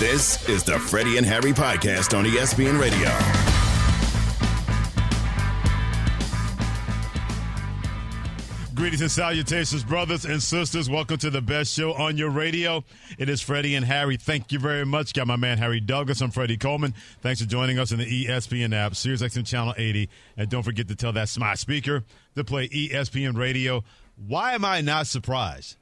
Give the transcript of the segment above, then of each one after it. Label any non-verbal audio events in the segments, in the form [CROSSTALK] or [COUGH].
This is the Freddie and Harry podcast on ESPN Radio. Greetings and salutations, brothers and sisters. Welcome to the best show on your radio. It is Freddie and Harry. Thank you very much. Got my man Harry Douglas. I'm Freddie Coleman. Thanks for joining us in the ESPN app, Sirius XM Channel 80. And don't forget to tell that smart speaker to play ESPN Radio. Why am I not surprised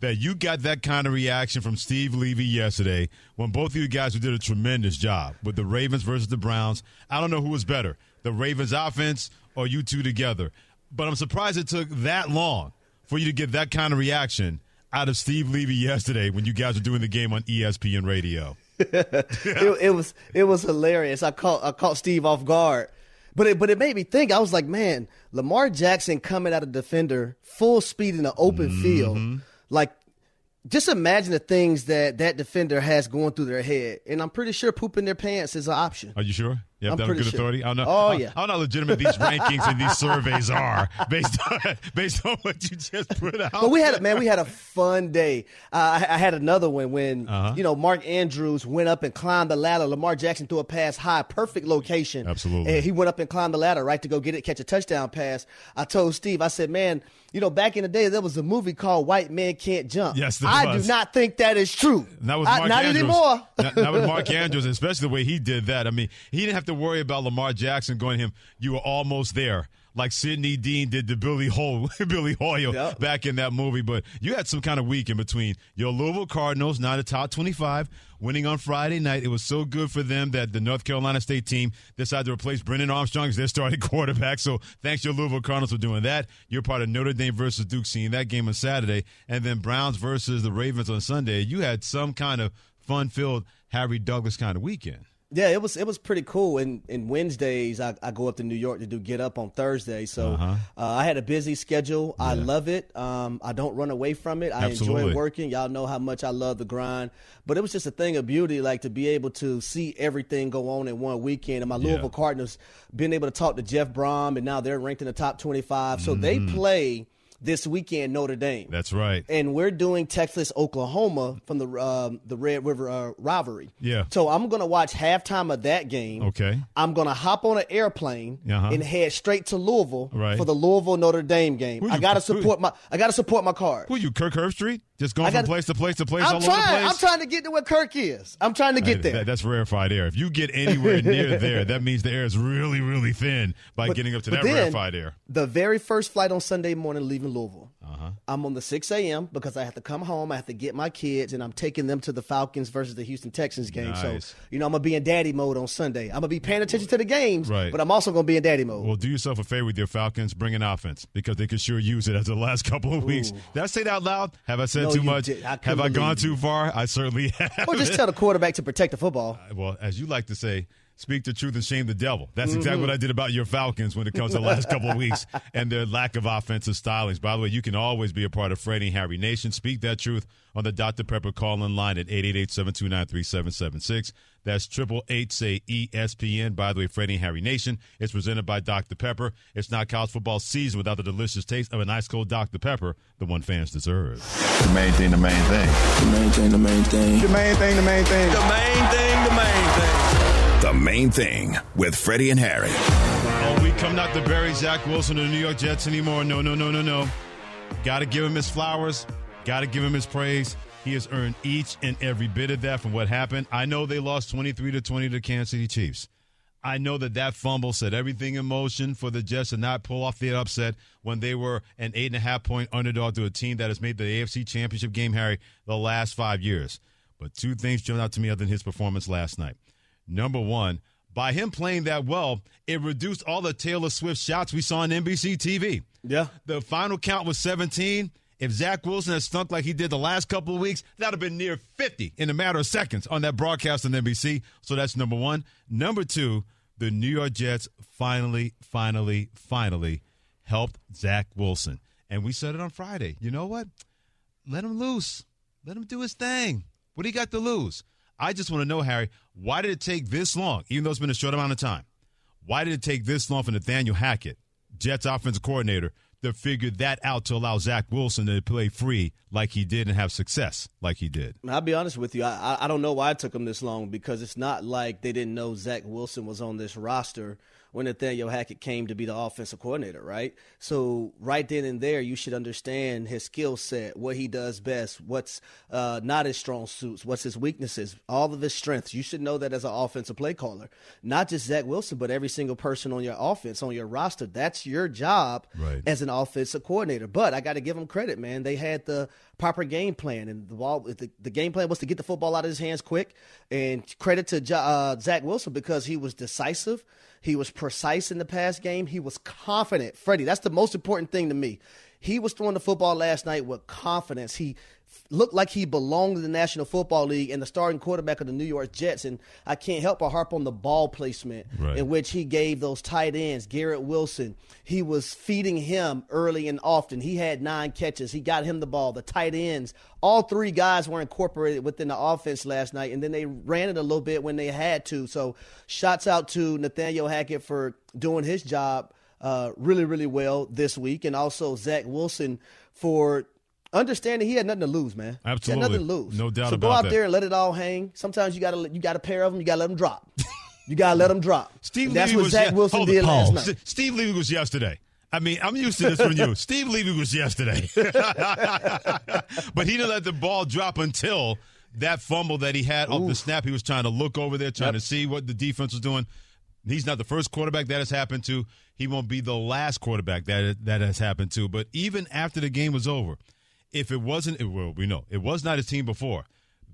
that you got that kind of reaction from Steve Levy yesterday when both of you guys did a tremendous job with the Ravens versus the Browns? I don't know who was better, the Ravens offense or you two together but I'm surprised it took that long for you to get that kind of reaction out of Steve Levy yesterday when you guys were doing the game on ESPN Radio. [LAUGHS] it, it, was it was hilarious. I caught I caught Steve off guard, but it but it made me think. I was like, man, Lamar Jackson coming out of defender full speed in the open mm-hmm. field, like. Just imagine the things that that defender has going through their head, and I'm pretty sure pooping their pants is an option. Are you sure? You have I'm that on good sure. authority? I don't know. Oh, how, yeah. I don't know how legitimate these rankings and these surveys are [LAUGHS] based on based on what you just put out. But we had a man, we had a fun day. Uh, I, I, had another one when uh-huh. you know Mark Andrews went up and climbed the ladder. Lamar Jackson threw a pass high, perfect location. Absolutely. And he went up and climbed the ladder right to go get it, catch a touchdown pass. I told Steve, I said, man, you know, back in the day, there was a movie called White Man Can't Jump. Yes, I was. do not think that is true. Not with Mark I, not Andrews. anymore. not, not with Mark [LAUGHS] Andrews, especially the way he did that. I mean, he didn't have to worry about Lamar Jackson going to him. You were almost there like Sidney Dean did to Billy Ho- [LAUGHS] Billy Hoyle yep. back in that movie. But you had some kind of week in between. Your Louisville Cardinals, not a top 25, winning on Friday night. It was so good for them that the North Carolina State team decided to replace Brennan Armstrong as their starting [LAUGHS] quarterback. So thanks, your Louisville Cardinals, for doing that. You're part of Notre Dame versus Duke, seeing that game on Saturday. And then Browns versus the Ravens on Sunday. You had some kind of fun filled Harry Douglas kind of weekend. Yeah, it was it was pretty cool. And and Wednesdays I, I go up to New York to do Get Up on Thursday. So uh-huh. uh, I had a busy schedule. Yeah. I love it. Um, I don't run away from it. I Absolutely. enjoy working. Y'all know how much I love the grind. But it was just a thing of beauty, like to be able to see everything go on in one weekend. And my Louisville yeah. Cardinals being able to talk to Jeff Brohm, and now they're ranked in the top twenty five. So mm-hmm. they play this weekend Notre Dame. That's right. And we're doing Texas Oklahoma from the um, the Red River uh, rivalry. Yeah. So I'm gonna watch halftime of that game. Okay. I'm gonna hop on an airplane uh-huh. and head straight to Louisville right. for the Louisville Notre Dame game. I gotta support my I gotta support my card. Who you, Kirk Herbstreit? Just going gotta, from place to place to place I'm all trying, over the place? I'm trying to get to where Kirk is. I'm trying to get there. That, that's rarefied air. If you get anywhere [LAUGHS] near there, that means the air is really, really thin by but, getting up to that then, rarefied air. The very first flight on Sunday morning leaving Louisville. Uh-huh. I'm on the 6 a.m. because I have to come home. I have to get my kids, and I'm taking them to the Falcons versus the Houston Texans game. Nice. So, you know, I'm going to be in daddy mode on Sunday. I'm going to be paying attention to the games, right. but I'm also going to be in daddy mode. Well, do yourself a favor with your Falcons. Bring an offense because they could sure use it as the last [LAUGHS] couple of weeks. Ooh. Did I say that out loud? Have I said No, too much? did. I have I gone believe too far? I certainly have. Well, just tell the [LAUGHS] quarterback to protect the football. well, as you like to say, speak the truth and shame the devil. That's Mm-hmm. exactly what I did about your Falcons when it comes to the last couple of weeks [LAUGHS] and their lack of offensive stylings. By the way, you can always be a part of Freddie and Harry Nation. Speak that truth on the Dr. Pepper call-in line at 888-729-3776. That's triple eight say ESPN. By the way, Freddie and Harry Nation It's presented by Dr. Pepper. It's not college football season without the delicious taste of an ice cold Dr. Pepper, the one fans deserve. The main thing, the main thing. The main thing, the main thing. The main thing, the main thing. The main thing, the main thing. The main thing with Freddie and Harry. We come not to bury Zach Wilson of the New York Jets anymore. No, no, no, no, no. Got to give him his flowers. Got to give him his praise. He has earned each and every bit of that from what happened. I know they lost 23 to 20 to Kansas City Chiefs. I know that that fumble set everything in motion for the Jets to not pull off the upset when they were an eight and a half point underdog to a team that has made the AFC Championship game, Harry, the last five years. But two things jumped out to me other than his performance last night. Number one, by him playing that well, it reduced all the Taylor Swift shots we saw on NBC TV. Yeah. The final count was 17. If Zach Wilson had stunk like he did the last couple of weeks, that would have been near 50 in a matter of seconds on that broadcast on NBC. So that's number one. Number two, the New York Jets finally, finally, finally helped Zach Wilson. And we said it on Friday. You know what? Let him loose. Let him do his thing. What do you got to lose? I just want to know, Harry, why did it take this long, even though it's been a short amount of time? Why did it take this long for Nathaniel Hackett, Jets offensive coordinator, to figure that out to allow Zach Wilson to play free like he did and have success like he did. I'll be honest with you. I, I don't know why it took him this long because it's not like they didn't know Zach Wilson was on this roster when Nathaniel Hackett came to be the offensive coordinator, right? So right then and there, you should understand his skill set, what he does best, what's uh, not his strong suits, what's his weaknesses, all of his strengths. You should know that as an offensive play caller, not just Zach Wilson, but every single person on your offense, on your roster. That's your job right. as an offensive coordinator. But I got to give him credit, man. They had the proper game plan, and the ball. The, the, game plan was to get the football out of his hands quick. And credit to uh, Zach Wilson because he was decisive. He was precise in the pass game. He was confident. Freddie, that's the most important thing to me. He was throwing the football last night with confidence. He looked like he belonged in the National Football League and the starting quarterback of the New York Jets. And I can't help but harp on the ball placement right. in which he gave those tight ends, Garrett Wilson. He was feeding him early and often. He had nine catches. He got him the ball. The tight ends, all three guys were incorporated within the offense last night, and then they ran it a little bit when they had to. So, shots out to Nathaniel Hackett for doing his job uh, really, really well this week, and also Zach Wilson for understanding he had nothing to lose, man. Absolutely, he had nothing to lose. No doubt so go out that. there and let it all hang. Sometimes you got to you got a pair of them. You got to let them drop. [LAUGHS] you got to let them drop. Steve And that's Levy what was Zach Wilson hold did last night. Steve Levy was yesterday. I mean, I'm used to this from you. [LAUGHS] Steve Levy was yesterday, [LAUGHS] but he didn't let the ball drop until that fumble that he had off the snap. He was trying to look over there, trying Yep. to see what the defense was doing. He's not the first quarterback that has happened to. He won't be the last quarterback that that has happened to. But even after the game was over, if it wasn't, well, we know it was not his team before.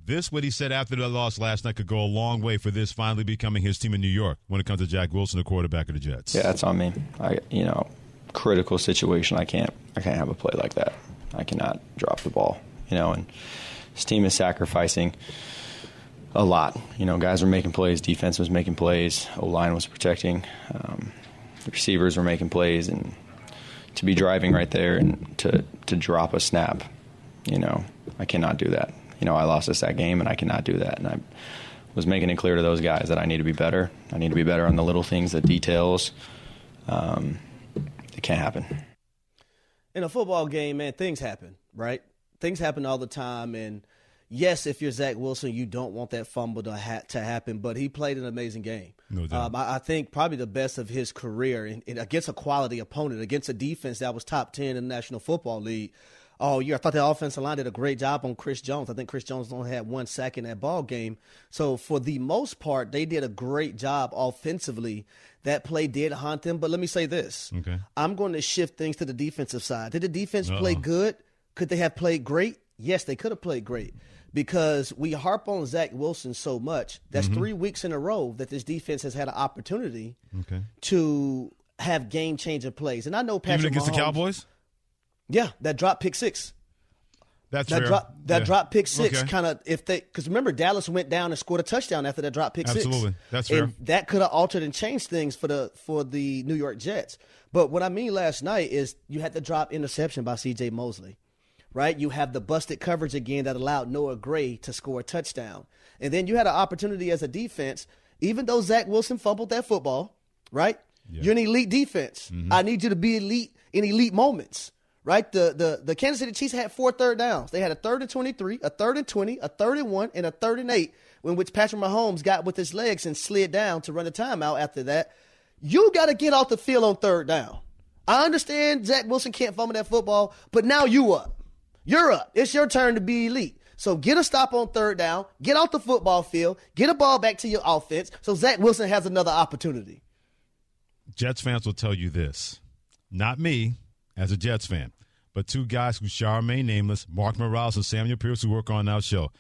This, what he said after the loss last night, could go a long way for this finally becoming his team in New York when it comes to Zach Wilson, the quarterback of the Jets. Yeah, that's on me. I, you know, critical situation. I can't, I can't have a play like that. I cannot drop the ball. You know, and this team is sacrificing a lot. You know, guys were making plays, defense was making plays, O line was protecting, um, the receivers were making plays, and to be driving right there and to to drop a snap, you know, I cannot do that. You know, I lost us that game, and I cannot do that. And I was making it clear to those guys that I need to be better. I need to be better on the little things, the details. Um, it can't happen. in a football game, man, things happen, right? Things happen all the time, and yes, if you're Zach Wilson, you don't want that fumble to ha- to happen, but he played an amazing game. No doubt. Um, I, I think probably the best of his career in, in- against a quality opponent, against a defense that was top ten in the National Football League. all year. I thought the offensive line did a great job on Chris Jones. I think Chris Jones only had one sack in that ball game. So for the most part, they did a great job offensively. That play did haunt them. But let me say this: Okay. I'm going to shift things to the defensive side. Did the defense play Uh-oh. good? Could they have played great? Yes, they could have played great. Because we harp on Zach Wilson so much. That's Mm-hmm. three weeks in a row that this defense has had an opportunity Okay. to have game changing plays. And I know Patrick Even against the Cowboys? Yeah, that drop pick six. That's That fair. drop that Yeah. drop pick six Okay. kind of if they because remember Dallas went down and scored a touchdown after that drop pick six. Absolutely. That's And fair. that could have altered and changed things for the for the New York Jets. But what I mean last night is you had the drop interception by C.J. Mosley, right? You have the busted coverage again that allowed Noah Gray to score a touchdown, and then you had an opportunity as a defense. Even though Zach Wilson fumbled that football, right? You're an elite defense. Mm-hmm. I need you to be elite in elite moments right? The the the Kansas City Chiefs had four third downs. They had a third and twenty three, a third and twenty, a third and one, and a third and eight, in which Patrick Mahomes got with his legs and slid down to run a timeout. After that, you got to get off the field on third down. I understand Zach Wilson can't fumble that football, but now you up. You're up. It's your turn to be elite. So get a stop on third down, get off the football field, get a ball back to your offense, so Zach Wilson has another opportunity. Jets fans will tell you this. Not me, as a Jets fan, but two guys who shall remain nameless, Mark Morales and Samuel Pierce, who work on our show.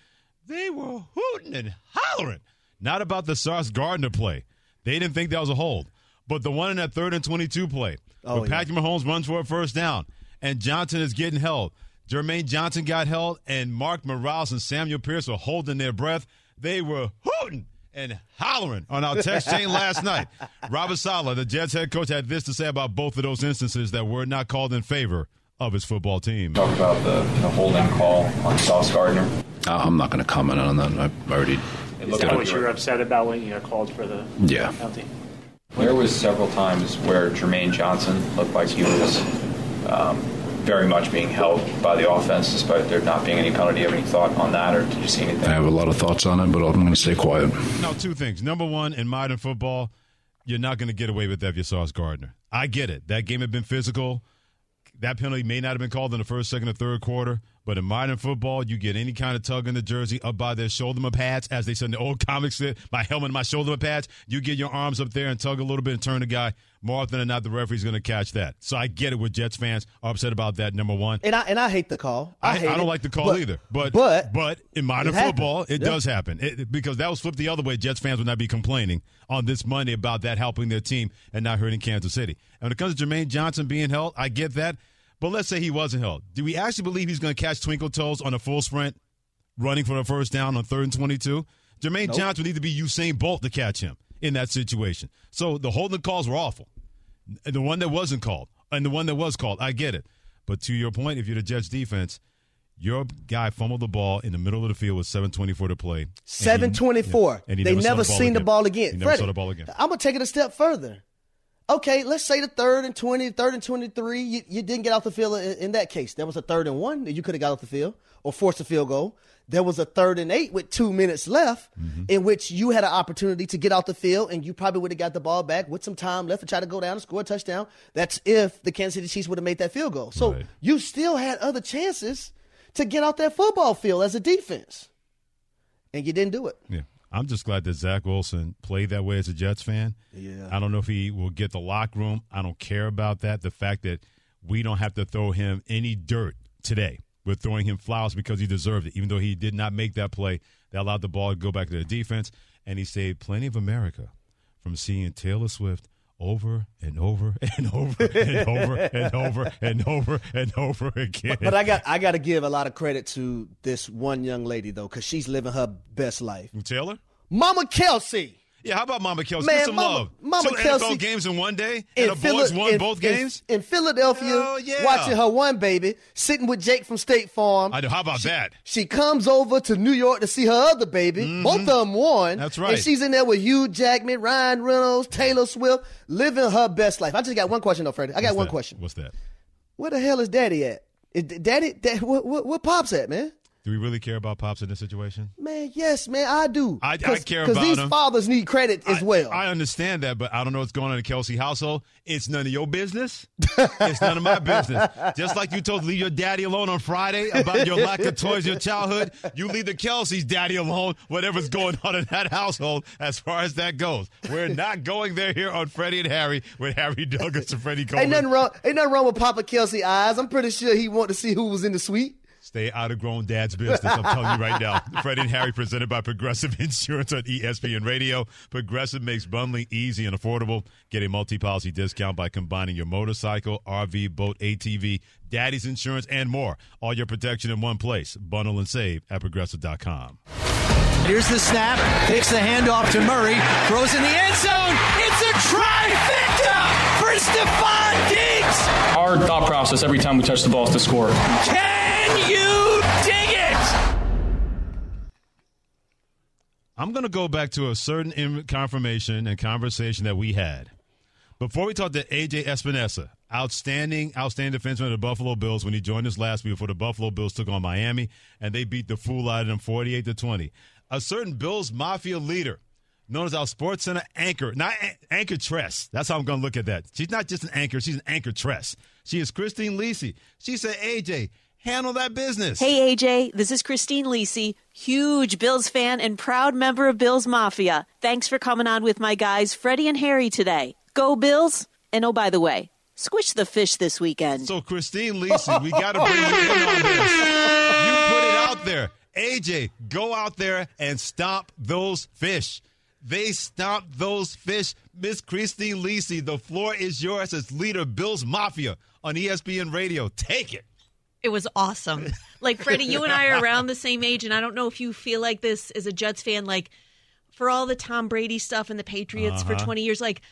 They were hooting and hollering. Not about the Sauce Gardner play. They didn't think that was a hold. But the one in that third and 22 play, Oh, where yeah. Patrick Mahomes runs for a first down, and Johnson is getting held. Jermaine Johnson got held, and Mark Morales and Samuel Pierce were holding their breath. They were hooting and hollering on our text chain [LAUGHS] last night. Robert Saleh, the Jets head coach, had this to say about both of those instances that were not called in favor of his football team. Talk about the, the holding call on Sauce Gardner. Uh, I'm not going to comment on that. I've already. It Is looked like what you were upset about when you got called for the Yeah. penalty? There was several times where Jermaine Johnson looked like he was um, very much being held by the offense despite there not being any penalty. Have any thought on that, or did you see anything? I have a lot of thoughts on it, but I'm going to stay quiet. No, two things. Number one, in modern football, you're not going to get away with that if you're Sauce Gardner. I get it. That game had been physical. That penalty may not have been called in the first, second, or third quarter, but in modern football, you get any kind of tug in the jersey up by their shoulder pads, as they said in the old comics, said, my helmet and my shoulder pads. You get your arms up there and tug a little bit and turn the guy. More often than not, the referee's going to catch that. So I get it. With Jets fans are upset about that. Number one, And I and I hate the call. I, I, hate I don't it. like the call But- either. But but but in modern it football, it Yeah. does happen It- because that was flipped the other way. Jets fans would not be complaining on this Monday about that helping their team and not hurting Kansas City. And when it comes to Jermaine Johnson being held, I get that. But let's say he wasn't held. Do we actually believe he's going to catch Twinkle Toes on a full sprint, running for the first down on third and twenty-two? Jermaine Nope. Johnson would need to be Usain Bolt to catch him in that situation. So the holding calls were awful. The one that wasn't called and the one that was called, I get it. But to your point, if you're the Jets defense, your guy fumbled the ball in the middle of the field with 7:24 to play. And he- Seven twenty four. yeah, and he They never, saw never the ball seen the ball again. Freddie, the ball again. I'm gonna take it a step further. Okay, let's say the third and 20, third and 23, you, you didn't get off the field in, in that case. There was a third and one that you could have got off the field or forced a field goal. There was a third and eight with two minutes left Mm-hmm. in which you had an opportunity to get off the field and you probably would have got the ball back with some time left to try to go down and score a touchdown. That's if the Kansas City Chiefs would have made that field goal. So Right. you still had other chances to get off that football field as a defense. And you didn't do it. Yeah. I'm just glad that Zach Wilson played that way as a Jets fan. Yeah. I don't know if he will get the locker room. I don't care about that. The fact that we don't have to throw him any dirt today. We're throwing him flowers because he deserved it, even though he did not make that play. That allowed the ball to go back to the defense, and he saved plenty of America from seeing Taylor Swift over and over [LAUGHS] and over and over and over and over and over again. But I got I got to give a lot of credit to this one young lady though, because she's living her best life. Taylor? Mama Kelsey. Yeah, how about Mama Kelsey? Man, Get some Mama- love. Mama Two Kelsey- NFL games in one day, in and the boys won in- both games. in, Philadelphia. Oh, yeah. Watching her one baby sitting with Jake from State Farm. I know. How about that? She comes over to New York to see her other baby. Both of them won. Mm-hmm. That's right. And she's in there with Hugh Jackman, Ryan Reynolds, Taylor Swift, living her best life. I just got one question though, Freddie. I got What's one that? question. What's that? Where the hell is Daddy at? Is Daddy, Dad, what, what, what pops at, man? Do we really care about pops in this situation? Man, yes, man, I do. I- I care about these him. fathers need credit as I- well. I understand that, but I don't know what's going on in the Kelsey household. It's none of your business. it's none of my business. [LAUGHS] Just like you told leave your daddy alone on Friday about your lack of toys in your childhood, you leave the Kelsey's daddy alone, whatever's going on in that household as far as that goes. We're not going there here on Freddie and Harry with Harry Douglas and Freddie Coleman. ain't nothing wrong. Ain't nothing wrong with Papa Kelsey eyes. I'm pretty sure he wanted to see who was in the suite. Stay out of grown dad's business. I'm telling you right now. [LAUGHS] Freddie and Harry presented by Progressive Insurance on ESPN Radio. Progressive makes bundling easy and affordable. Get a multi-policy discount by combining your motorcycle, RV, boat, ATV, daddy's insurance, and more. All your protection in one place. Bundle and save at progressive.com. Here's the snap. Takes the handoff to Murray. Throws in the end zone. It's a trifecta for Stefon Diggs. Our thought process every time we touch the ball is to score. Can you dig it? I'm going to go back to a certain confirmation and conversation that we had. Before we talked to AJ Epenesa, outstanding, outstanding defenseman of the Buffalo Bills when he joined us last week before the Buffalo Bills took on Miami and they beat the fool out of them 48 to 20. A certain Bills Mafia leader known as our Sports Center anchor, not an- anchor Tress. That's how I'm going to look at that. She's not just an anchor, she's an anchor Tress. She is Christine Lisi. She said, AJ, handle that business. Hey, AJ, this is Christine Lisi, huge Bills fan and proud member of Bills Mafia. Thanks for coming on with my guys, Freddie and Harry, today. Go, Bills! And oh, by the way, squish the fish this weekend. So, Christine Lisi, we got to bring you in on this. You put it out there. AJ, go out there and stomp those fish. They stomp those fish. Miss Christine Lisi, the floor is yours as leader Bills Mafia on ESPN Radio. Take it. It was awesome. [LAUGHS] Like Freddie, you and I are around the same age, and I don't know if you feel like this as a Jets fan. Like for all the Tom Brady stuff and the Patriots for Uh-huh. twenty years, like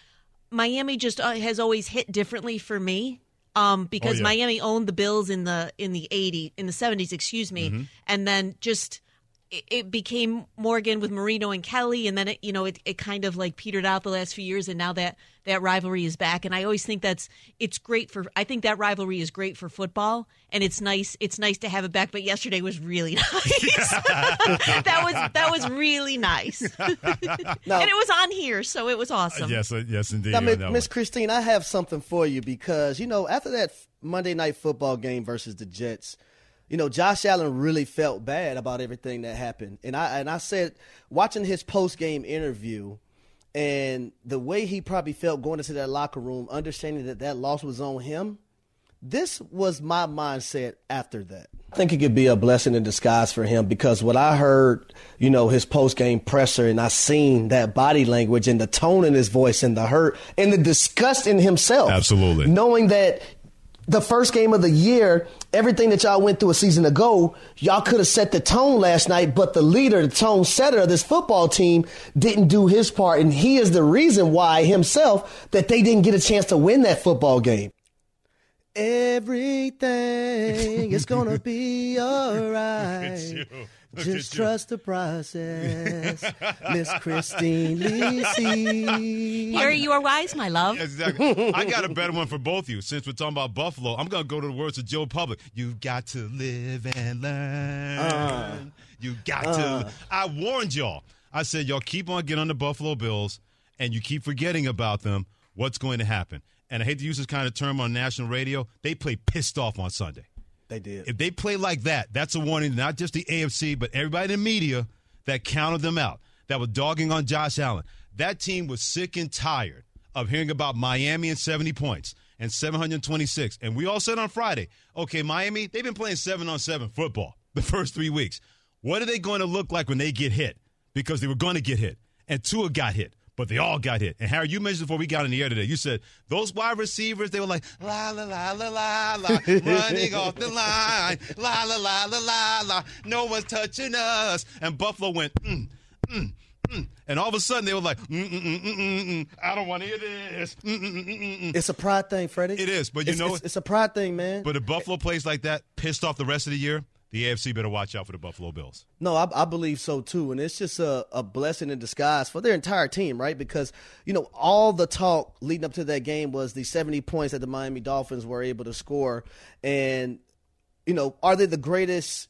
Miami just uh, has always hit differently for me. Um, because Oh, yeah. Miami owned the Bills in the in the eighty in the seventies, excuse me, Mhm. and then just it, it became Morgan with Marino and Kelly, and then it, you know it, it kind of like petered out the last few years, and now that that rivalry is back. And I always think that's it's great for. I think that rivalry is great for football, and it's nice. It's nice to have it back. But yesterday was really [LAUGHS] nice. [LAUGHS] that was that was really nice, [LAUGHS] and it was on here, so it was awesome. Yes, uh, yes, indeed. Now, Miss Miss. Christine, I have something for you because you know after that Monday night football game versus the Jets, you know Josh Allen really felt bad about everything that happened, and I and I said watching his post game interview. And the way he probably felt going into that locker room, understanding that that loss was on him, this was my mindset after that. I think it could be a blessing in disguise for him because what I heard, you know, his post game presser and I seen that body language and the tone in his voice and the hurt and the disgust in himself. Absolutely. Knowing that the first game of the year, everything that y'all went through a season ago, y'all could have set the tone last night, but the leader, the tone setter of this football team didn't do his part. And he is the reason why himself that they didn't get a chance to win that football game. Everything is gonna be [LAUGHS] alright. Just trust the process, Miss Christine Lisi. Harry, you are wise, my love. Exactly. I got a better one for both of you. Since we're talking about Buffalo, I'm going to go to the words of Joe Public. You've got to live and learn. Uh, you got uh. to. I warned y'all. I said, y'all keep on getting on the Buffalo Bills and you keep forgetting about them. What's going to happen? And I hate to use this kind of term on national radio. They play pissed off on Sunday. They did. If they play like that, that's a warning, not just the AFC, but everybody in the media that counted them out, that was dogging on Josh Allen. That team was sick and tired of hearing about Miami and 70 points and 726. And we all said on Friday, okay, Miami, they've been playing seven on seven football the first three weeks. What are they going to look like when they get hit? Because they were going to get hit. And Tua got hit but they all got hit. And Harry, you mentioned before we got in the air today, you said those wide receivers, they were like, la, la, la, la, la, la, running off the line, la, la, la, la, la, la, no one's touching us. And Buffalo went, mm, mm, mm. And all of a sudden they were like, mm, mm, mm, mm, mm, mm. I don't want to hear this. Mm, mm, mm, mm, mm. It's a pride thing, Freddie. It is, but you it's, know, it's, it's a pride thing, man. but if Buffalo plays like that, pissed off the rest of the year, the AFC better watch out for the Buffalo Bills. No, I, I believe so too, and it's just a, a blessing in disguise for their entire team, right? Because you know all the talk leading up to that game was the seventy points that the Miami Dolphins were able to score, and you know are they the greatest?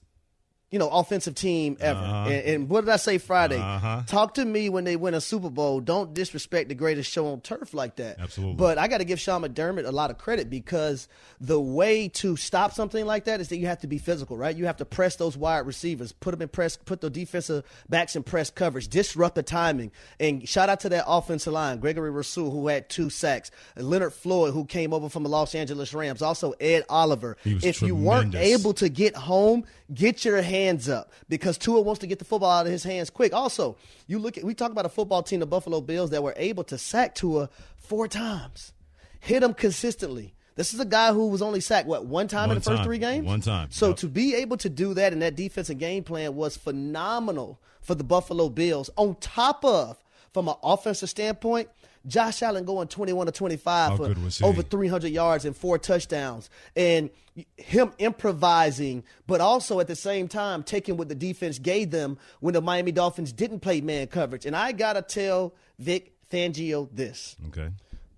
You know, offensive team ever. Uh-huh. And, and what did I say Friday? Uh-huh. Talk to me when they win a Super Bowl. Don't disrespect the greatest show on turf like that. Absolutely. But I got to give Sean McDermott a lot of credit because the way to stop something like that is that you have to be physical, right? You have to press those wide receivers, put them in press, put the defensive backs in press coverage, disrupt the timing. And shout out to that offensive line, Gregory Rousseau, who had two sacks, Leonard Floyd, who came over from the Los Angeles Rams, also Ed Oliver. If you weren't able to get home, get your hands up because Tua wants to get the football out of his hands quick. Also, you look at we talk about a football team, the Buffalo Bills, that were able to sack Tua four times, hit him consistently. This is a guy who was only sacked what one time One in the first time. three games. One time. So Yep. to be able to do that and that defensive game plan was phenomenal for the Buffalo Bills. On top of, from an offensive standpoint, Josh Allen going 21 to 25 How for good was he? over 300 yards and four touchdowns, and him improvising, but also at the same time taking what the defense gave them when the Miami Dolphins didn't play man coverage. And I gotta tell Vic Fangio this. Okay.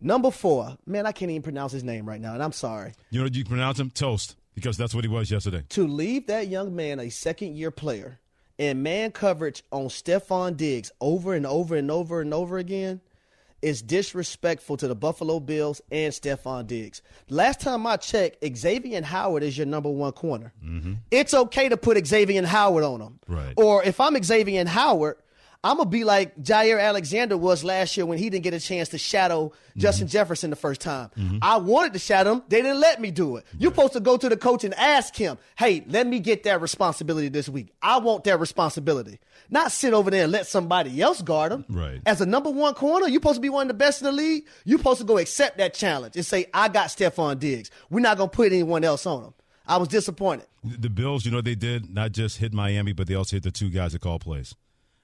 Number four, man, I can't even pronounce his name right now, and I'm sorry. You know you pronounce him? Toast. Because that's what he was yesterday. to leave that young man, a second year player, in man coverage on Stefon Diggs over and over and over and over again is disrespectful to the Buffalo Bills and Stefon Diggs. Last time I checked, Xavier Howard is your number one corner. Mm-hmm. It's okay to put Xavier Howard on him. Right. Or if I'm Xavier Howard, I'm gonna be like Jaire Alexander was last year when he didn't get a chance to shadow Justin mm-hmm. Jefferson the first time. Mm-hmm. I wanted to shadow him, they didn't let me do it. You're supposed to go to the coach and ask him, "Hey, let me get that responsibility this week. I want that responsibility." Not sit over there and let somebody else guard him. Right. As a number one corner, you're supposed to be one of the best in the league. You're supposed to go accept that challenge and say, "I got Stefon Diggs. We're not gonna put anyone else on him." I was disappointed. The Bills, you know, they did not just hit Miami, but they also hit the two guys that call plays.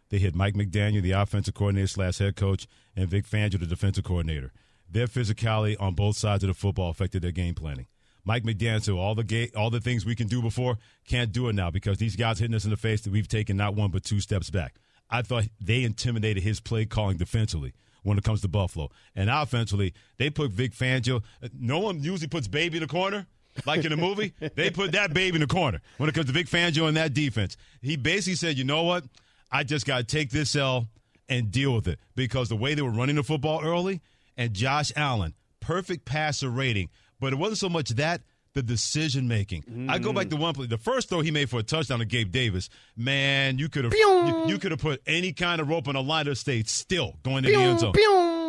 They hit Mike McDaniel, the offensive coordinator slash head coach, and Vic Fangio, the defensive coordinator. Their physicality on both sides of the football affected their game planning. Mike McDaniel, all the ga- all the things we can do before, can't do it now because these guys hitting us in the face that we've taken not one but two steps back. I thought they intimidated his play calling defensively when it comes to Buffalo. And offensively, they put Vic Fangio. No one usually puts baby in the corner. Like in the movie, they put that baby in the corner when it comes to Vic Fangio and that defense. He basically said, you know what? I just got to take this L and deal with it because the way they were running the football early and Josh Allen, perfect passer rating, but it wasn't so much that the decision making. Mm. I go back to one play. The first throw he made for a touchdown to Gabe Davis, man, you could have you, you could have put any kind of rope on a line of state still going to the end zone.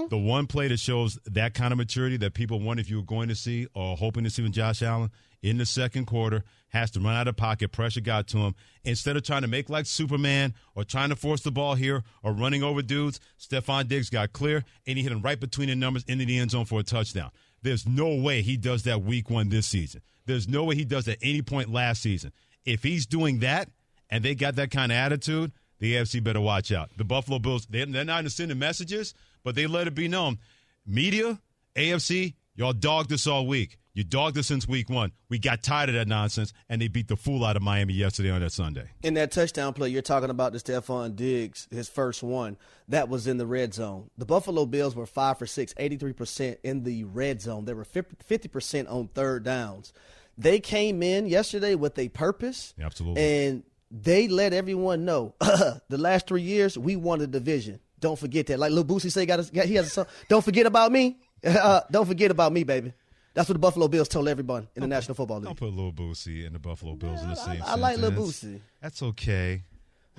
The one play that shows that kind of maturity that people wonder if you were going to see or hoping to see with Josh Allen in the second quarter has to run out of pocket. Pressure got to him. Instead of trying to make like Superman or trying to force the ball here or running over dudes, Stefon Diggs got clear and he hit him right between the numbers into the end zone for a touchdown. There's no way he does that week one this season. There's no way he does at any point last season. If he's doing that and they got that kind of attitude, the AFC better watch out. The Buffalo Bills, they're not sending messages, but they let it be known. Media, AFC, y'all dogged us all week. You dogged us since week one. We got tired of that nonsense, and they beat the fool out of Miami yesterday on that Sunday. In that touchdown play, you're talking about the Stefon Diggs, his first one, that was in the red zone. The Buffalo Bills were 5 for 6, 83% in the red zone. They were 50% on third downs. They came in yesterday with a purpose. Absolutely. And they let everyone know [LAUGHS] the last three years, we won the division. Don't forget that. Like Lil Boosie say, got a, he has a song. Don't forget about me. [LAUGHS] Uh, don't forget about me, baby. That's what the Buffalo Bills told everyone in the National Football League. Don't put Lil Boosie and the Buffalo Bills in the same I, I like Lil Boosie. That's okay.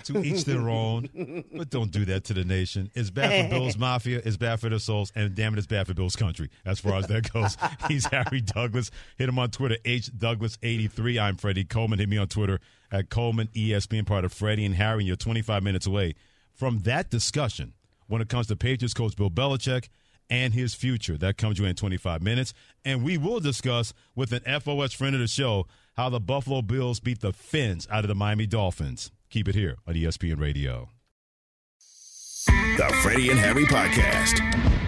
To each their [LAUGHS] own, but don't do that to the nation. It's bad for Bills [LAUGHS] Mafia. It's bad for their souls, and damn it, it's bad for Bills Country. As far as that goes, [LAUGHS] he's Harry Douglas. Hit him on Twitter, H Douglas eighty three. I'm Freddie Coleman. Hit me on Twitter at Coleman ESPN, part of Freddie and Harry. And you're 25 minutes away from that discussion when it comes to Patriots coach Bill Belichick and his future. That comes to you in 25 minutes. And we will discuss with an FOS friend of the show how the Buffalo Bills beat the Fins out of the Miami Dolphins. Keep it here on ESPN Radio. The Freddie and Harry Podcast.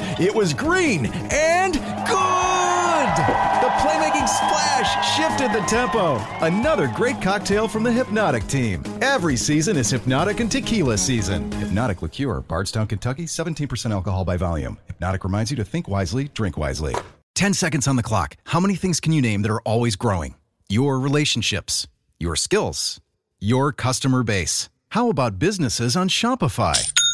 It was green and good! The playmaking splash shifted the tempo. Another great cocktail from the Hypnotic team. Every season is Hypnotic and Tequila season. Hypnotic Liqueur, Bardstown, Kentucky, 17% alcohol by volume. Hypnotic reminds you to think wisely, drink wisely. 10 seconds on the clock. How many things can you name that are always growing? Your relationships, your skills, your customer base. How about businesses on Shopify?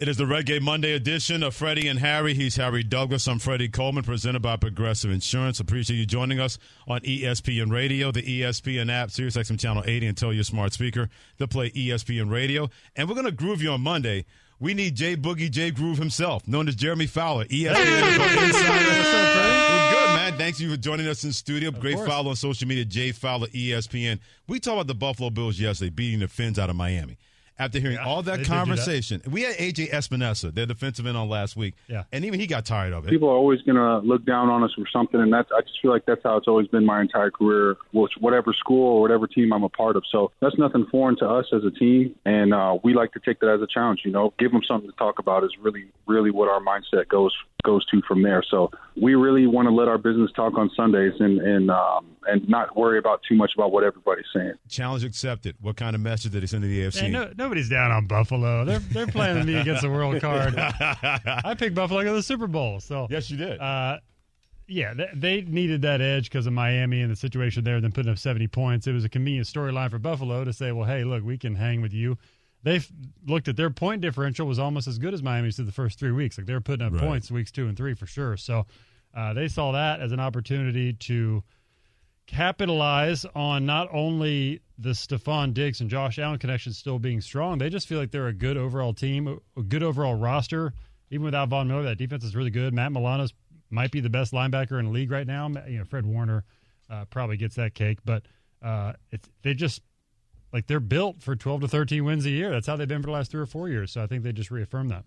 It is the Reggae Monday edition of Freddie and Harry. He's Harry Douglas. I'm Freddie Coleman, presented by Progressive Insurance. Appreciate you joining us on ESPN Radio, the ESPN app, SiriusXM Channel 80, and tell your smart speaker to play ESPN Radio. And we're going to groove you on Monday We need Jay Boogie J Groove himself, known as Jeremy Fowler, ESPN. We're good, man. Thanks you for joining us in studio. Great course. follow on social media, Jay Fowler, ESPN. We talked about the Buffalo Bills yesterday beating the Fins out of Miami. After hearing Yeah, all that did do that. conversation, we had AJ Epenesa, their defensive end on last week, Yeah. and even he got tired of it. People are always going to look down on us for something, and that's I just feel like that's how it's always been my entire career, which whatever school or whatever team I'm a part of. So that's nothing foreign to us as a team, and uh, we like to take that as a challenge. You know, give them something to talk about is really, really what our mindset goes goes to from there. So we really want to let our business talk on Sundays and and um, and not worry about too much about what everybody's saying. Challenge accepted. What kind of message did he send to the AFC? Man, no, nobody's down on Buffalo. They're they're playing me against the world card. [LAUGHS] I picked Buffalo to the Super Bowl. So yes, you did. Uh, yeah, they, they needed that edge because of Miami and the situation there. Then putting up seventy points, it was a convenient storyline for Buffalo to say, "Well, hey, look, we can hang with you." They looked at their point differential was almost as good as Miami's through the first three weeks. Like they were putting up Right. points weeks two and three for sure. So uh, they saw that as an opportunity to capitalize on not only the Stefon Diggs and Josh Allen connection still being strong, they just feel like they're a good overall team, a good overall roster. Even without Von Miller, that defense is really good. Matt Milano's might be the best linebacker in the league right now. You know, Fred Warner uh, probably gets that cake, but uh, they just like they're built for 12 to 13 wins a year. That's how they've been for the last three or four years. So I think they just reaffirmed that.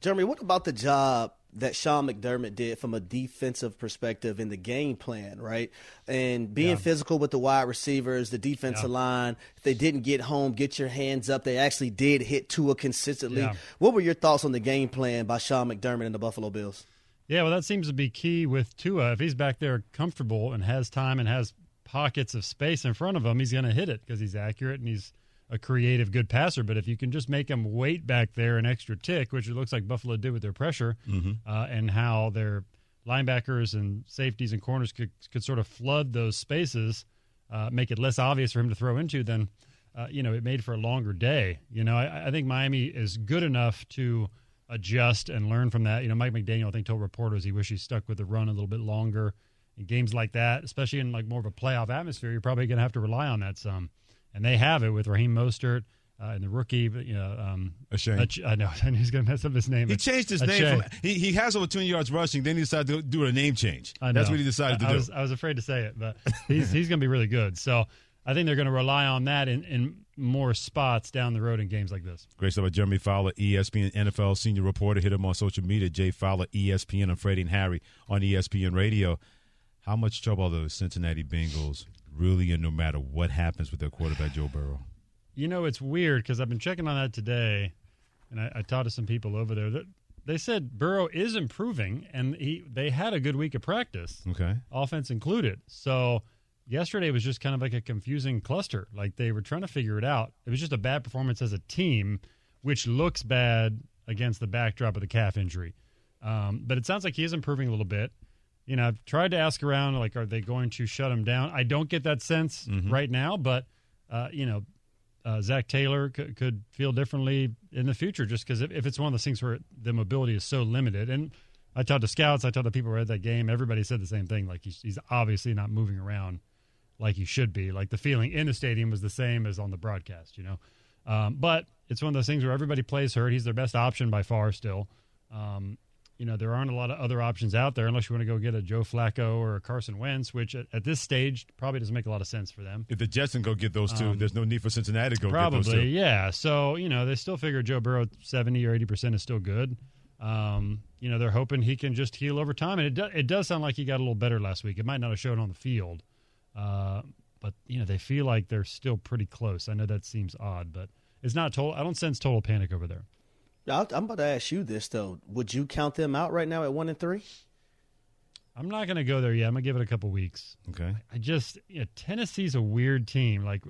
Jeremy, what about the job that Sean McDermott did from a defensive perspective in the game plan, right? And being Yeah. physical with the wide receivers, the defensive Yeah. line. If they didn't get home, get your hands up. They actually did hit Tua consistently. Yeah. What were your thoughts on the game plan by Sean McDermott and the Buffalo Bills? Yeah, well, that seems to be key with Tua. If he's back there comfortable and has time and has pockets of space in front of him, he's going to hit it because he's accurate and he's a creative, good passer. But if you can just make him wait back there an extra tick, which it looks like Buffalo did with their pressure, Mhm. uh, and how their linebackers and safeties and corners could could sort of flood those spaces, uh, make it less obvious for him to throw into, then uh, you know it made for a longer day. You know, I, I think Miami is good enough to adjust and learn from that. You know, Mike McDaniel I think told reporters he wished he stuck with the run a little bit longer in games like that, especially in like more of a playoff atmosphere. You're probably going to have to rely on that some, and they have it with Raheem Mostert. Uh, and the rookie, you know, um. Ach- I know, [LAUGHS] I knew he's going to mess up his name. He changed his name. From, he, he has over 20 yards rushing. Then he decided to do a name change. I That's what he decided to I, I do. was, I was afraid to say it, but he's he's going to be really good. So I think they're going to rely on that in, in more spots down the road in games like this. Great stuff by Jeremy Fowler, ESPN NFL senior reporter. Hit him on social media, Jay Fowler, ESPN, and Freddie and Harry on ESPN Radio. How much trouble are the Cincinnati Bengals really in no matter what happens with their quarterback, Joe Burrow? You know, it's weird because I've been checking on that today, and I, I talked to some people over there. That they said Burrow is improving, and he they had a good week of practice, Okay. offense included. So yesterday was just kind of like a confusing cluster. Like they were trying to figure it out. It was just a bad performance as a team, which looks bad against the backdrop of the calf injury. Um, but it sounds like he is improving a little bit. You know, I've tried to ask around, like, are they going to shut him down? I don't get that sense Mhm. right now, but uh, you know, uh, Zac Taylor could, could feel differently in the future just because if, if it's one of those things where the mobility is so limited. And I talked to scouts, I talked to people who were at that game. Everybody said the same thing. Like he's, he's obviously not moving around like he should be. Like the feeling in the stadium was the same as on the broadcast, you know. Um, but it's one of those things where everybody plays hurt. He's their best option by far still. Um, you know, there aren't a lot of other options out there unless you want to go get a Joe Flacco or a Carson Wentz, which at, at this stage probably doesn't make a lot of sense for them. If the Jets can go get those two, Um, there's no need for Cincinnati to go get those two. Probably, yeah. So you know, they still figure Joe Burrow seventy or eighty percent is still good. Um, you know, they're hoping he can just heal over time, and it do, it does sound like he got a little better last week. It might not have shown on the field, uh, but you know, they feel like they're still pretty close. I know that seems odd, but it's not total. I don't sense total panic over there. I'll- I'm about to ask you this though. Would you count them out right now at one and three? I'm not going to go there yet. I'm going to give it a couple weeks. Okay. I just you know, Tennessee's a weird team. Like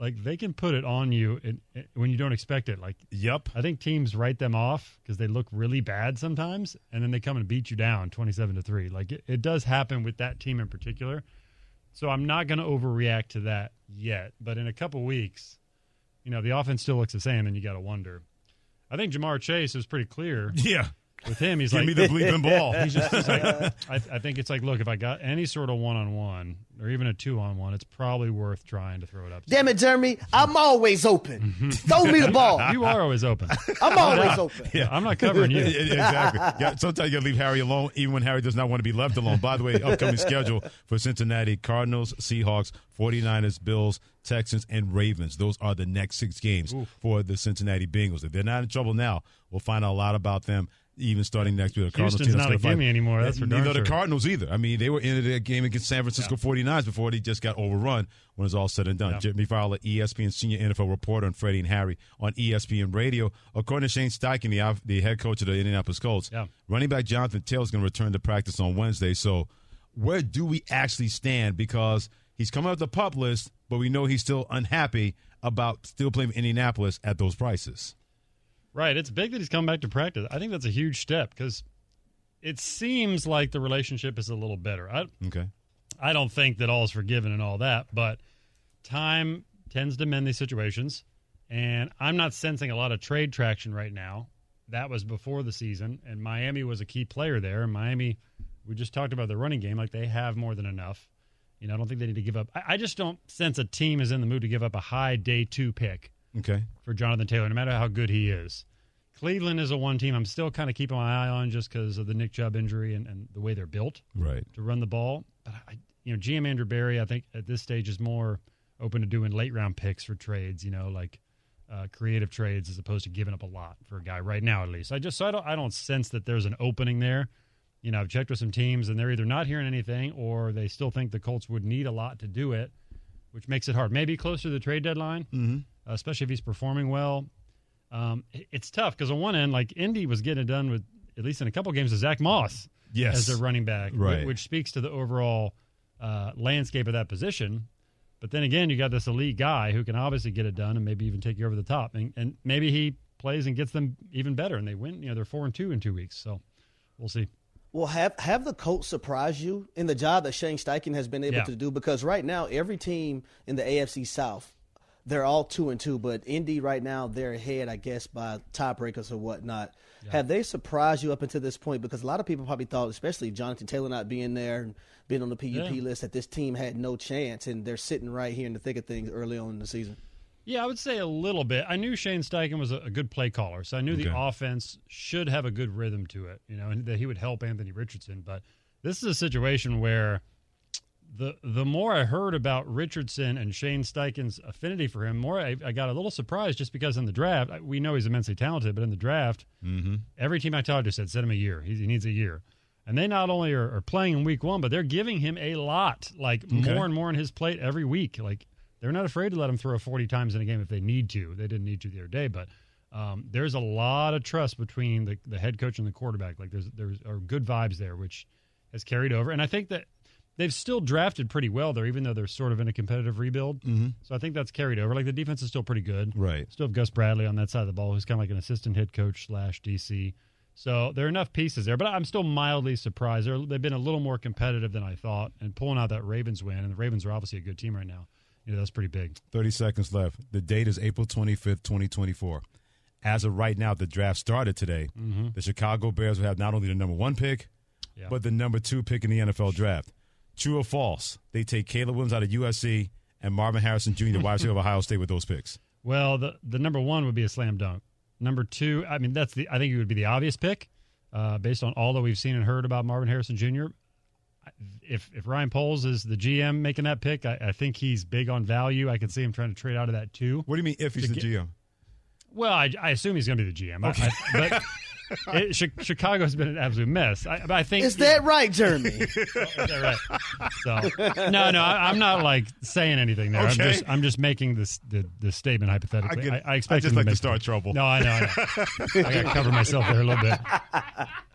like they can put it on you in, in- when you don't expect it. Like yep. I think teams write them off because they look really bad sometimes, and then they come and beat you down 27 to three. Like it, it does happen with that team in particular. So I'm not going to overreact to that yet. But in a couple weeks, you know, the offense still looks the same, and you got to wonder. I think Ja'Marr Chase was pretty clear. Yeah. With him, he's Give like, me the bleeping [LAUGHS] ball. He's just he's like, [LAUGHS] I, I think it's like, look, if I got any sort of one on one or even a two on one, it's probably worth trying to throw it up. Damn it, Jeremy! I'm always open. Mm-hmm. [LAUGHS] Throw me the ball. You are always open. I'm always open. Yeah, I'm not covering you. exactly. Yeah, sometimes you gotta leave Harry alone, even when Harry does not want to be left alone. By the way, upcoming schedule for Cincinnati: Cardinals, Seahawks, 49ers, Bills, Texans, and Ravens. Those are the next six games for the Cincinnati Bengals. If they're not in trouble now, we'll find out a lot about them. Even starting next week, the Cardinals Houston's not a gimme anymore, that's for neither the. Cardinals either. I mean, they were in the game against San Francisco 49ers before they just got overrun when it's all said and done. Yeah. Jimmy Fowler, ESPN senior NFL reporter, on Freddie and Harry on ESPN Radio. According to Shane Steichen, the, the head coach of the Indianapolis Colts, Yeah. running back Jonathan Taylor is going to return to practice on Wednesday. So, where do we actually stand? Because he's coming off the pup list, but we know he's still unhappy about still playing Indianapolis at those prices. Right. It's big that he's come back to practice. I think that's a huge step because it seems like the relationship is a little better. I, Okay. I don't think that all is forgiven and all that, but time tends to mend these situations. And I'm not sensing a lot of trade traction right now. That was before the season, and Miami was a key player there. And Miami, we just talked about the running game, like they have more than enough. You know, I don't think they need to give up. I, I just don't sense a team is in the mood to give up a high day two pick Okay. for Jonathan Taylor, no matter how good he is. Cleveland is a one team I'm still kind of keeping my eye on just because of the Nick Chubb injury and, and the way they're built Right. to run the ball. But I, you know, GM Andrew Berry, I think at this stage is more open to doing late round picks for trades. You know, like uh, creative trades as opposed to giving up a lot for a guy right now. At least I just so I don't I don't sense that there's an opening there. You know, I've checked with some teams and they're either not hearing anything or they still think the Colts would need a lot to do it, which makes it hard. Maybe closer to the trade deadline, mm-hmm. Uh, especially if he's performing well. Um, it's tough because on one end, like Indy was getting it done with at least in a couple games with Zack Moss Yes. as their running back, wh- Right. which speaks to the overall uh, landscape of that position. But then again, you got this elite guy who can obviously get it done and maybe even take you over the top, and, and maybe he plays and gets them even better, and they win. You know, they're four and two in two weeks, so we'll see. Well, have have the Colts surprise you in the job that Shane Steichen has been able Yeah. to do? Because right now, every team in the AFC South, they're all two and two. But Indy right now, they're ahead, I guess, by tiebreakers or whatnot. Have they surprised you up until this point? Because a lot of people probably thought, especially Jonathan Taylor not being there and being on the PUP Yeah. list, that this team had no chance, and they're sitting right here in the thick of things early on in the season. Yeah, I would say a little bit. I knew Shane Steichen was a, a good play caller, so I knew the offense should have a good rhythm to it, you know, and that he would help Anthony Richardson. But this is a situation where the the more I heard about Richardson and Shane Steichen's affinity for him, more I, I got a little surprised just because in the draft, we know he's immensely talented, but in the draft, Mm-hmm. every team I talked to said, send him a year. He, he needs a year. And they not only are, are playing in week one, but they're giving him a lot, like Okay. more and more on his plate every week. Like they're not afraid to let him throw 40 times in a game if they need to. They didn't need to the other day, but um, there's a lot of trust between the, the head coach and the quarterback. Like there's there's are good vibes there, which has carried over. And I think that they've still drafted pretty well there, even though they're sort of in a competitive rebuild. Mhm. So I think that's carried over. Like the defense is still pretty good. Right. Still have Gus Bradley on that side of the ball, who's kind of like an assistant head coach slash DC. So there are enough pieces there, but I'm still mildly surprised. They're, they've been a little more competitive than I thought, and pulling out that Ravens win, and the Ravens are obviously a good team right now. You know that's pretty big. 30 seconds left. The date is April 25th, 2024. As of right now, the draft started today. Mhm. The Chicago Bears will have not only the number one pick, Yeah. but the number two pick in the NFL draft. True or false? They take Caleb Williams out of USC and Marvin Harrison Jr., the wide receiver of Ohio State, with those picks. Well, the the number one would be a slam dunk. Number two, I mean, that's the I think it would be the obvious pick, uh, based on all that we've seen and heard about Marvin Harrison Jr. If if Ryan Poles is the GM making that pick, I, I think he's big on value. I could see him trying to trade out of that too. What do you mean if he's the get- GM? Well, I, I assume he's going to be the GM. Okay. I, but [LAUGHS] it, Chi- Chicago's been an absolute mess. I, I think Is that right, Jeremy? [LAUGHS] Is that right? So no, no, I, I'm not like saying anything there. I'm just I'm just making this the, the statement hypothetically. I get I. I expect I just him like to make start trouble. No, I know. I, know. I got to cover myself there a little bit.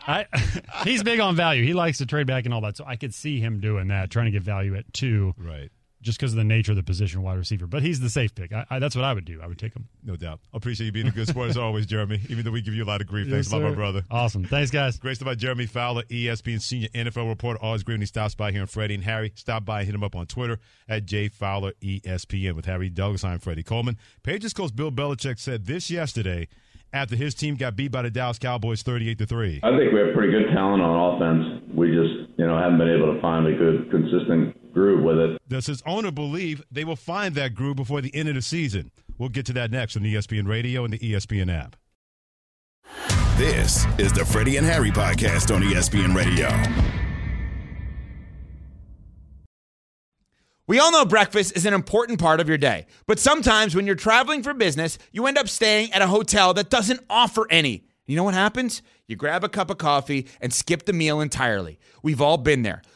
I, [LAUGHS] he's big on value. He likes to trade back and all that. So I could see him doing that, trying to get value at two, Right. Just because of the nature of the position, wide receiver. But he's the safe pick. I, I, that's what I would do. I would take him. No doubt. Appreciate you being a good sport as always, Jeremy, even though we give you a lot of grief. Yes, Thanks a lot, my brother. Awesome. Thanks, guys. Great stuff by Jeremy Fowler, ESPN senior NFL reporter. Always great when he stops by here on Freddie and Harry. Stop by and hit him up on Twitter at J Fowler E ESPN with Harry Douglas. I'm Freddie Coleman. Pages coach Bill Belichick said this yesterday after his team got beat by the Dallas Cowboys 38 to 3? I think we have pretty good talent on offense. We just, you know, haven't been able to find a good, consistent groove with it. Does his owner believe they will find that groove before the end of the season? We'll get to that next on ESPN Radio and the ESPN app. This is the Freddie and Harry podcast on ESPN Radio. We all know breakfast is an important part of your day, but sometimes when you're traveling for business, you end up staying at a hotel that doesn't offer any. You know what happens? You grab a cup of coffee and skip the meal entirely. We've all been there.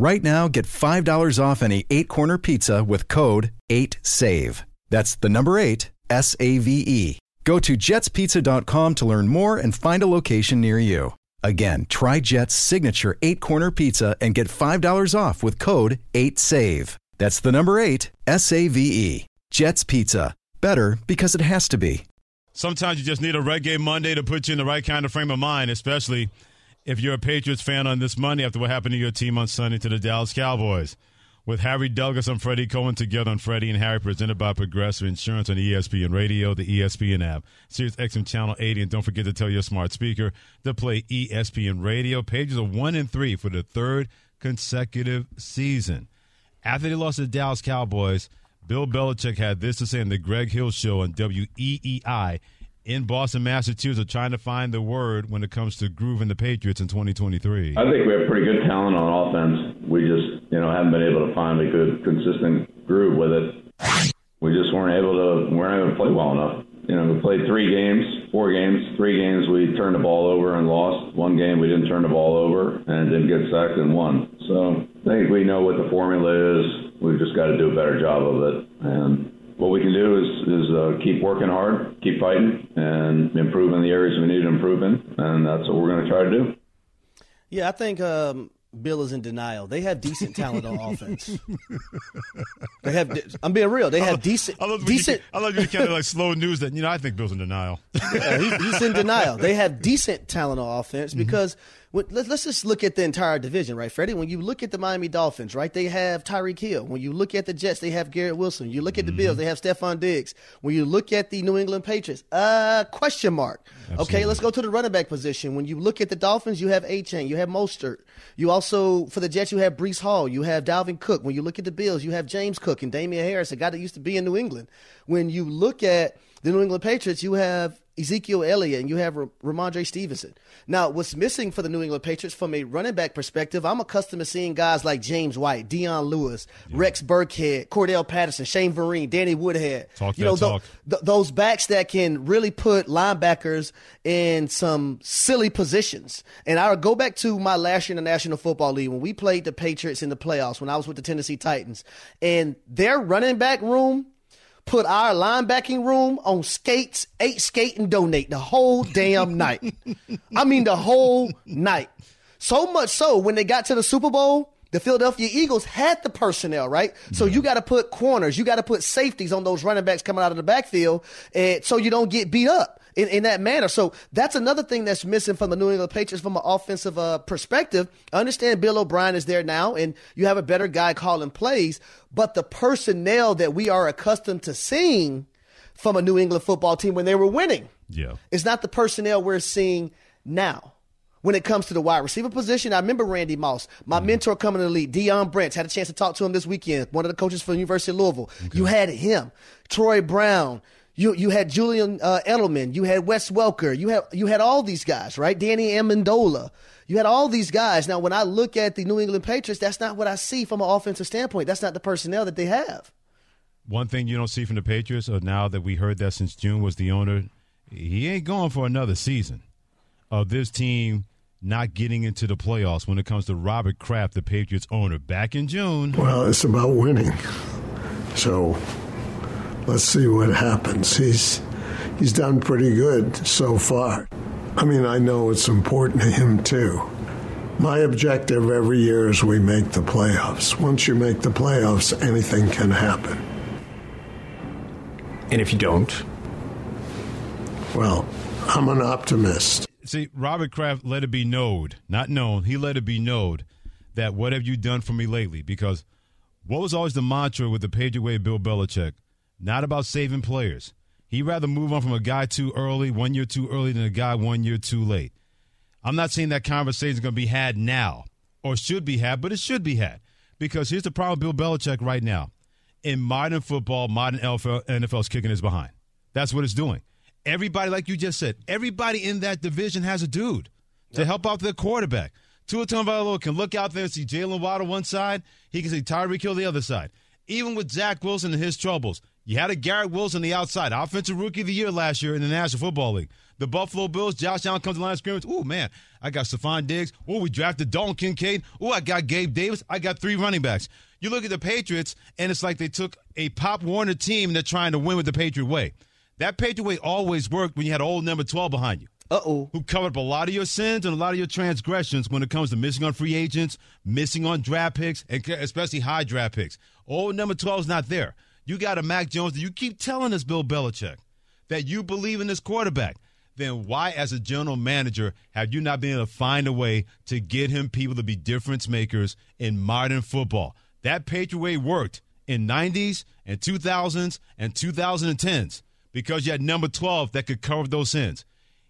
Right now, get $5 off any eight corner pizza with code 8SAVE. That's the number eight, S A V E. Go to jetspizza.com to learn more and find a location near you. Again, try Jet's signature eight corner pizza and get $5 off with code 8SAVE. That's the number eight, S A V E. Jet's Pizza. Better because it has to be. Sometimes you just need a reggae Monday to put you in the right kind of frame of mind, especially if you're a Patriots fan on this Monday after what happened to your team on Sunday to the Dallas Cowboys. With Harry Douglas and Freddie Coleman together on Freddie and Harry, presented by Progressive Insurance on ESPN Radio, the ESPN app, Sirius XM Channel 80, and don't forget to tell your smart speaker to play ESPN Radio. Pages are one and three for the third consecutive season. After they lost to the Dallas Cowboys, Bill Belichick had this to say in the Greg Hill Show on WEEI in Boston, Massachusetts, trying to find the word when it comes to grooving the Patriots in 2023? I think we have pretty good talent on offense. We just, you know, haven't been able to find a good, consistent groove with it. We just weren't able to, we weren't able to play well enough. You know, we played three games, four games. Three games we turned the ball over and lost. One game we didn't turn the ball over and didn't get sacked and won. So I think we know what the formula is. We've just got to do a better job of it. And what we can do is is uh, keep working hard, keep fighting, and improve in the areas we need to improve in, and that's what we're going to try to do. Yeah, I think um, Bill is in denial. They have decent talent on offense. [LAUGHS] They have. I'm being real. They have decent. I love decent. You, I love you kind of like slow news that you know I think Bill's in denial. yeah, he, he's in denial. They have decent talent on offense Mm-hmm. because let's, let's just look at the entire division, right, Freddie? When you look at the Miami Dolphins, right, they have Tyreek Hill. When you look at the Jets, they have Garrett Wilson. You look at the Bills, Mm-hmm. they have Stefon Diggs. When you look at the New England Patriots, uh, question mark. Okay, let's go to the running back position. When you look at the Dolphins, you have Achane, you have Mostert. You also for the Jets, you have Breece Hall, you have Dalvin Cook. When you look at the Bills, you have James Cook and Damien Harris, a guy that used to be in New England. When you look at the New England Patriots, you have Ezekiel Elliott and you have Rhamondre Stevenson. Now, what's missing for the New England Patriots from a running back perspective, I'm accustomed to seeing guys like James White, Dion Lewis, Rex Burkhead, Cordarrelle Patterson, Shane Vereen, Danny Woodhead. Talk you know, talk. th- those backs that can really put linebackers in some silly positions. And I would go back to my last year in the National Football League when we played the Patriots in the playoffs when I was with the Tennessee Titans. And their running back room put our linebacking room on skates, ate, skate, and donate the whole damn night. I mean, the whole night. So much so, when they got to the Super Bowl, The Philadelphia Eagles had the personnel, right? So you got to put corners, you got to put safeties on those running backs coming out of the backfield, and so you don't get beat up in, in that manner. So that's another thing that's missing from the New England Patriots from an offensive uh, perspective. I understand Bill O'Brien is there now, and you have a better guy calling plays, but the personnel that we are accustomed to seeing from a New England football team when they were winning, yeah, is not the personnel we're seeing now when it comes to the wide receiver position. I remember Randy Moss, my mm mentor coming to the league, Deion Branch, had a chance to talk to him this weekend, one of the coaches for the University of Louisville. Okay. You had him, Troy Brown. You you had Julian uh, Edelman, you had Wes Welker, you had you had all these guys, right? Danny Amendola. You had all these guys. Now, when I look at the New England Patriots, that's not what I see from an offensive standpoint. That's not the personnel that they have. One thing you don't see from the Patriots, or now that we heard that since June, was the owner. He ain't going for another season of this team not getting into the playoffs when it comes to Robert Kraft, the Patriots owner, back in June. Well, it's about winning. So let's see what happens. He's he's done pretty good so far. I mean, I know it's important to him too. My objective every year is we make the playoffs. Once you make the playoffs, anything can happen. And if you don't? Well, I'm an optimist. See, Robert Kraft let it be known, not known, he let it be known that what have you done for me lately? Because what was always the mantra with the Patriot way Bill Belichick? Not about saving players. He'd rather move on from a guy too early, one year too early, than a guy one year too late. I'm not saying that conversation is going to be had now or should be had, but it should be had. Because here's the problem with Bill Belichick right now. In modern football, modern NFL is kicking his behind. That's what it's doing. Everybody, like you just said, everybody in that division has a dude to help out their quarterback. Tua Tagovailoa can look out there and see Jaylen Waddle one side. He can see Tyreek Hill the other side. Even with Zach Wilson and his troubles, you had a Garrett Wilson on the outside, offensive rookie of the year last year in the National Football League. The Buffalo Bills, Josh Allen comes to the line of scrimmage. Oh man, I got Stefon Diggs. Oh, we drafted Dalton Kincaid. Oh, I got Gabe Davis. I got three running backs. You look at the Patriots, and it's like they took a Pop Warner team and they're trying to win with the Patriot way. That Patriot way always worked when you had old number 12 behind you. Uh oh. Who covered up a lot of your sins and a lot of your transgressions when it comes to missing on free agents, missing on draft picks, and especially high draft picks. Old number 12 is not there. You got a Mac Jones. You keep telling us, Bill Belichick, that you believe in this quarterback. Then why, as a general manager, have you not been able to find a way to get him people to be difference makers in modern football? That Patriot way worked in 90s and 2000s and 2010s because you had number 12 that could cover those sins.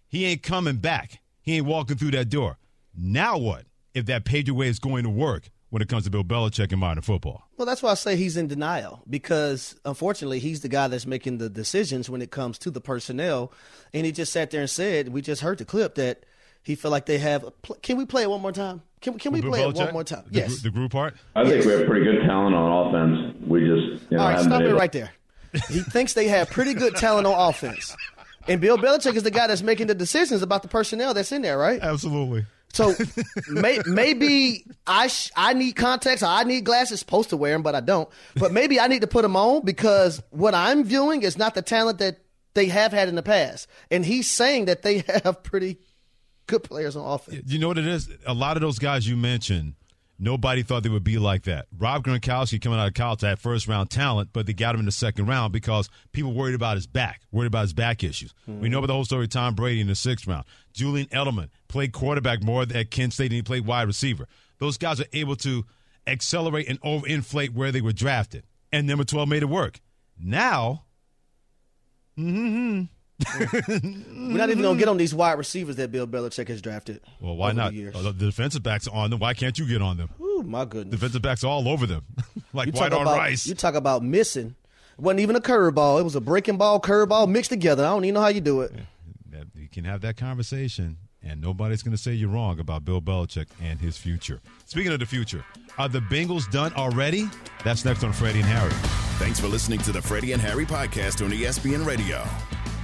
He ain't coming back. He ain't walking through that door. Now what if that Patriot way is going to work? When it comes to Bill Belichick and modern football. Well, that's why I say he's in denial because unfortunately he's the guy that's making the decisions when it comes to the personnel. And he just sat there and said, we just heard the clip that he felt like they have. Can we play it one more time? Can, can we play Belichick? it one more time? The, yes. The group part? I think we have pretty good talent on offense. We just, you know, All right, stop it right there. He thinks they have pretty good talent on offense. And Bill Belichick is the guy that's making the decisions about the personnel that's in there, right? Absolutely. So may, maybe I sh- I need contacts. I need glasses. Supposed to wear them, but I don't. But maybe I need to put them on because what I'm viewing is not the talent that they have had in the past. And he's saying that they [LAUGHS] have pretty good players on offense. You know what it is? A lot of those guys you mentioned Nobody thought they would be like that. Rob Gronkowski coming out of college had first round talent, but they got him in the second round because people worried about his back, worried about his back issues. Mm-hmm. We know about the whole story of Tom Brady in the sixth round. Julian Edelman played quarterback more at Kent State than he played wide receiver. Those guys are able to accelerate and overinflate where they were drafted. And number 12 made it work. Now, mm-hmm. We're not even gonna get on these wide receivers that Bill Belichick has drafted. Well, why not? The, uh, the, defensive backs are on them. Why can't you get on them? Oh my goodness! Defensive backs all over them, [LAUGHS] like you white on about, rice. You talk about missing. It wasn't even a curveball. It was a breaking ball, curveball mixed together. I don't even know how you do it. Yeah, you can have that conversation, and nobody's going to say you're wrong about Bill Belichick and his future. Speaking of the future, are the Bengals done already? That's next on Freddie and Harry. Thanks for listening to the Freddie and Harry podcast on ESPN Radio.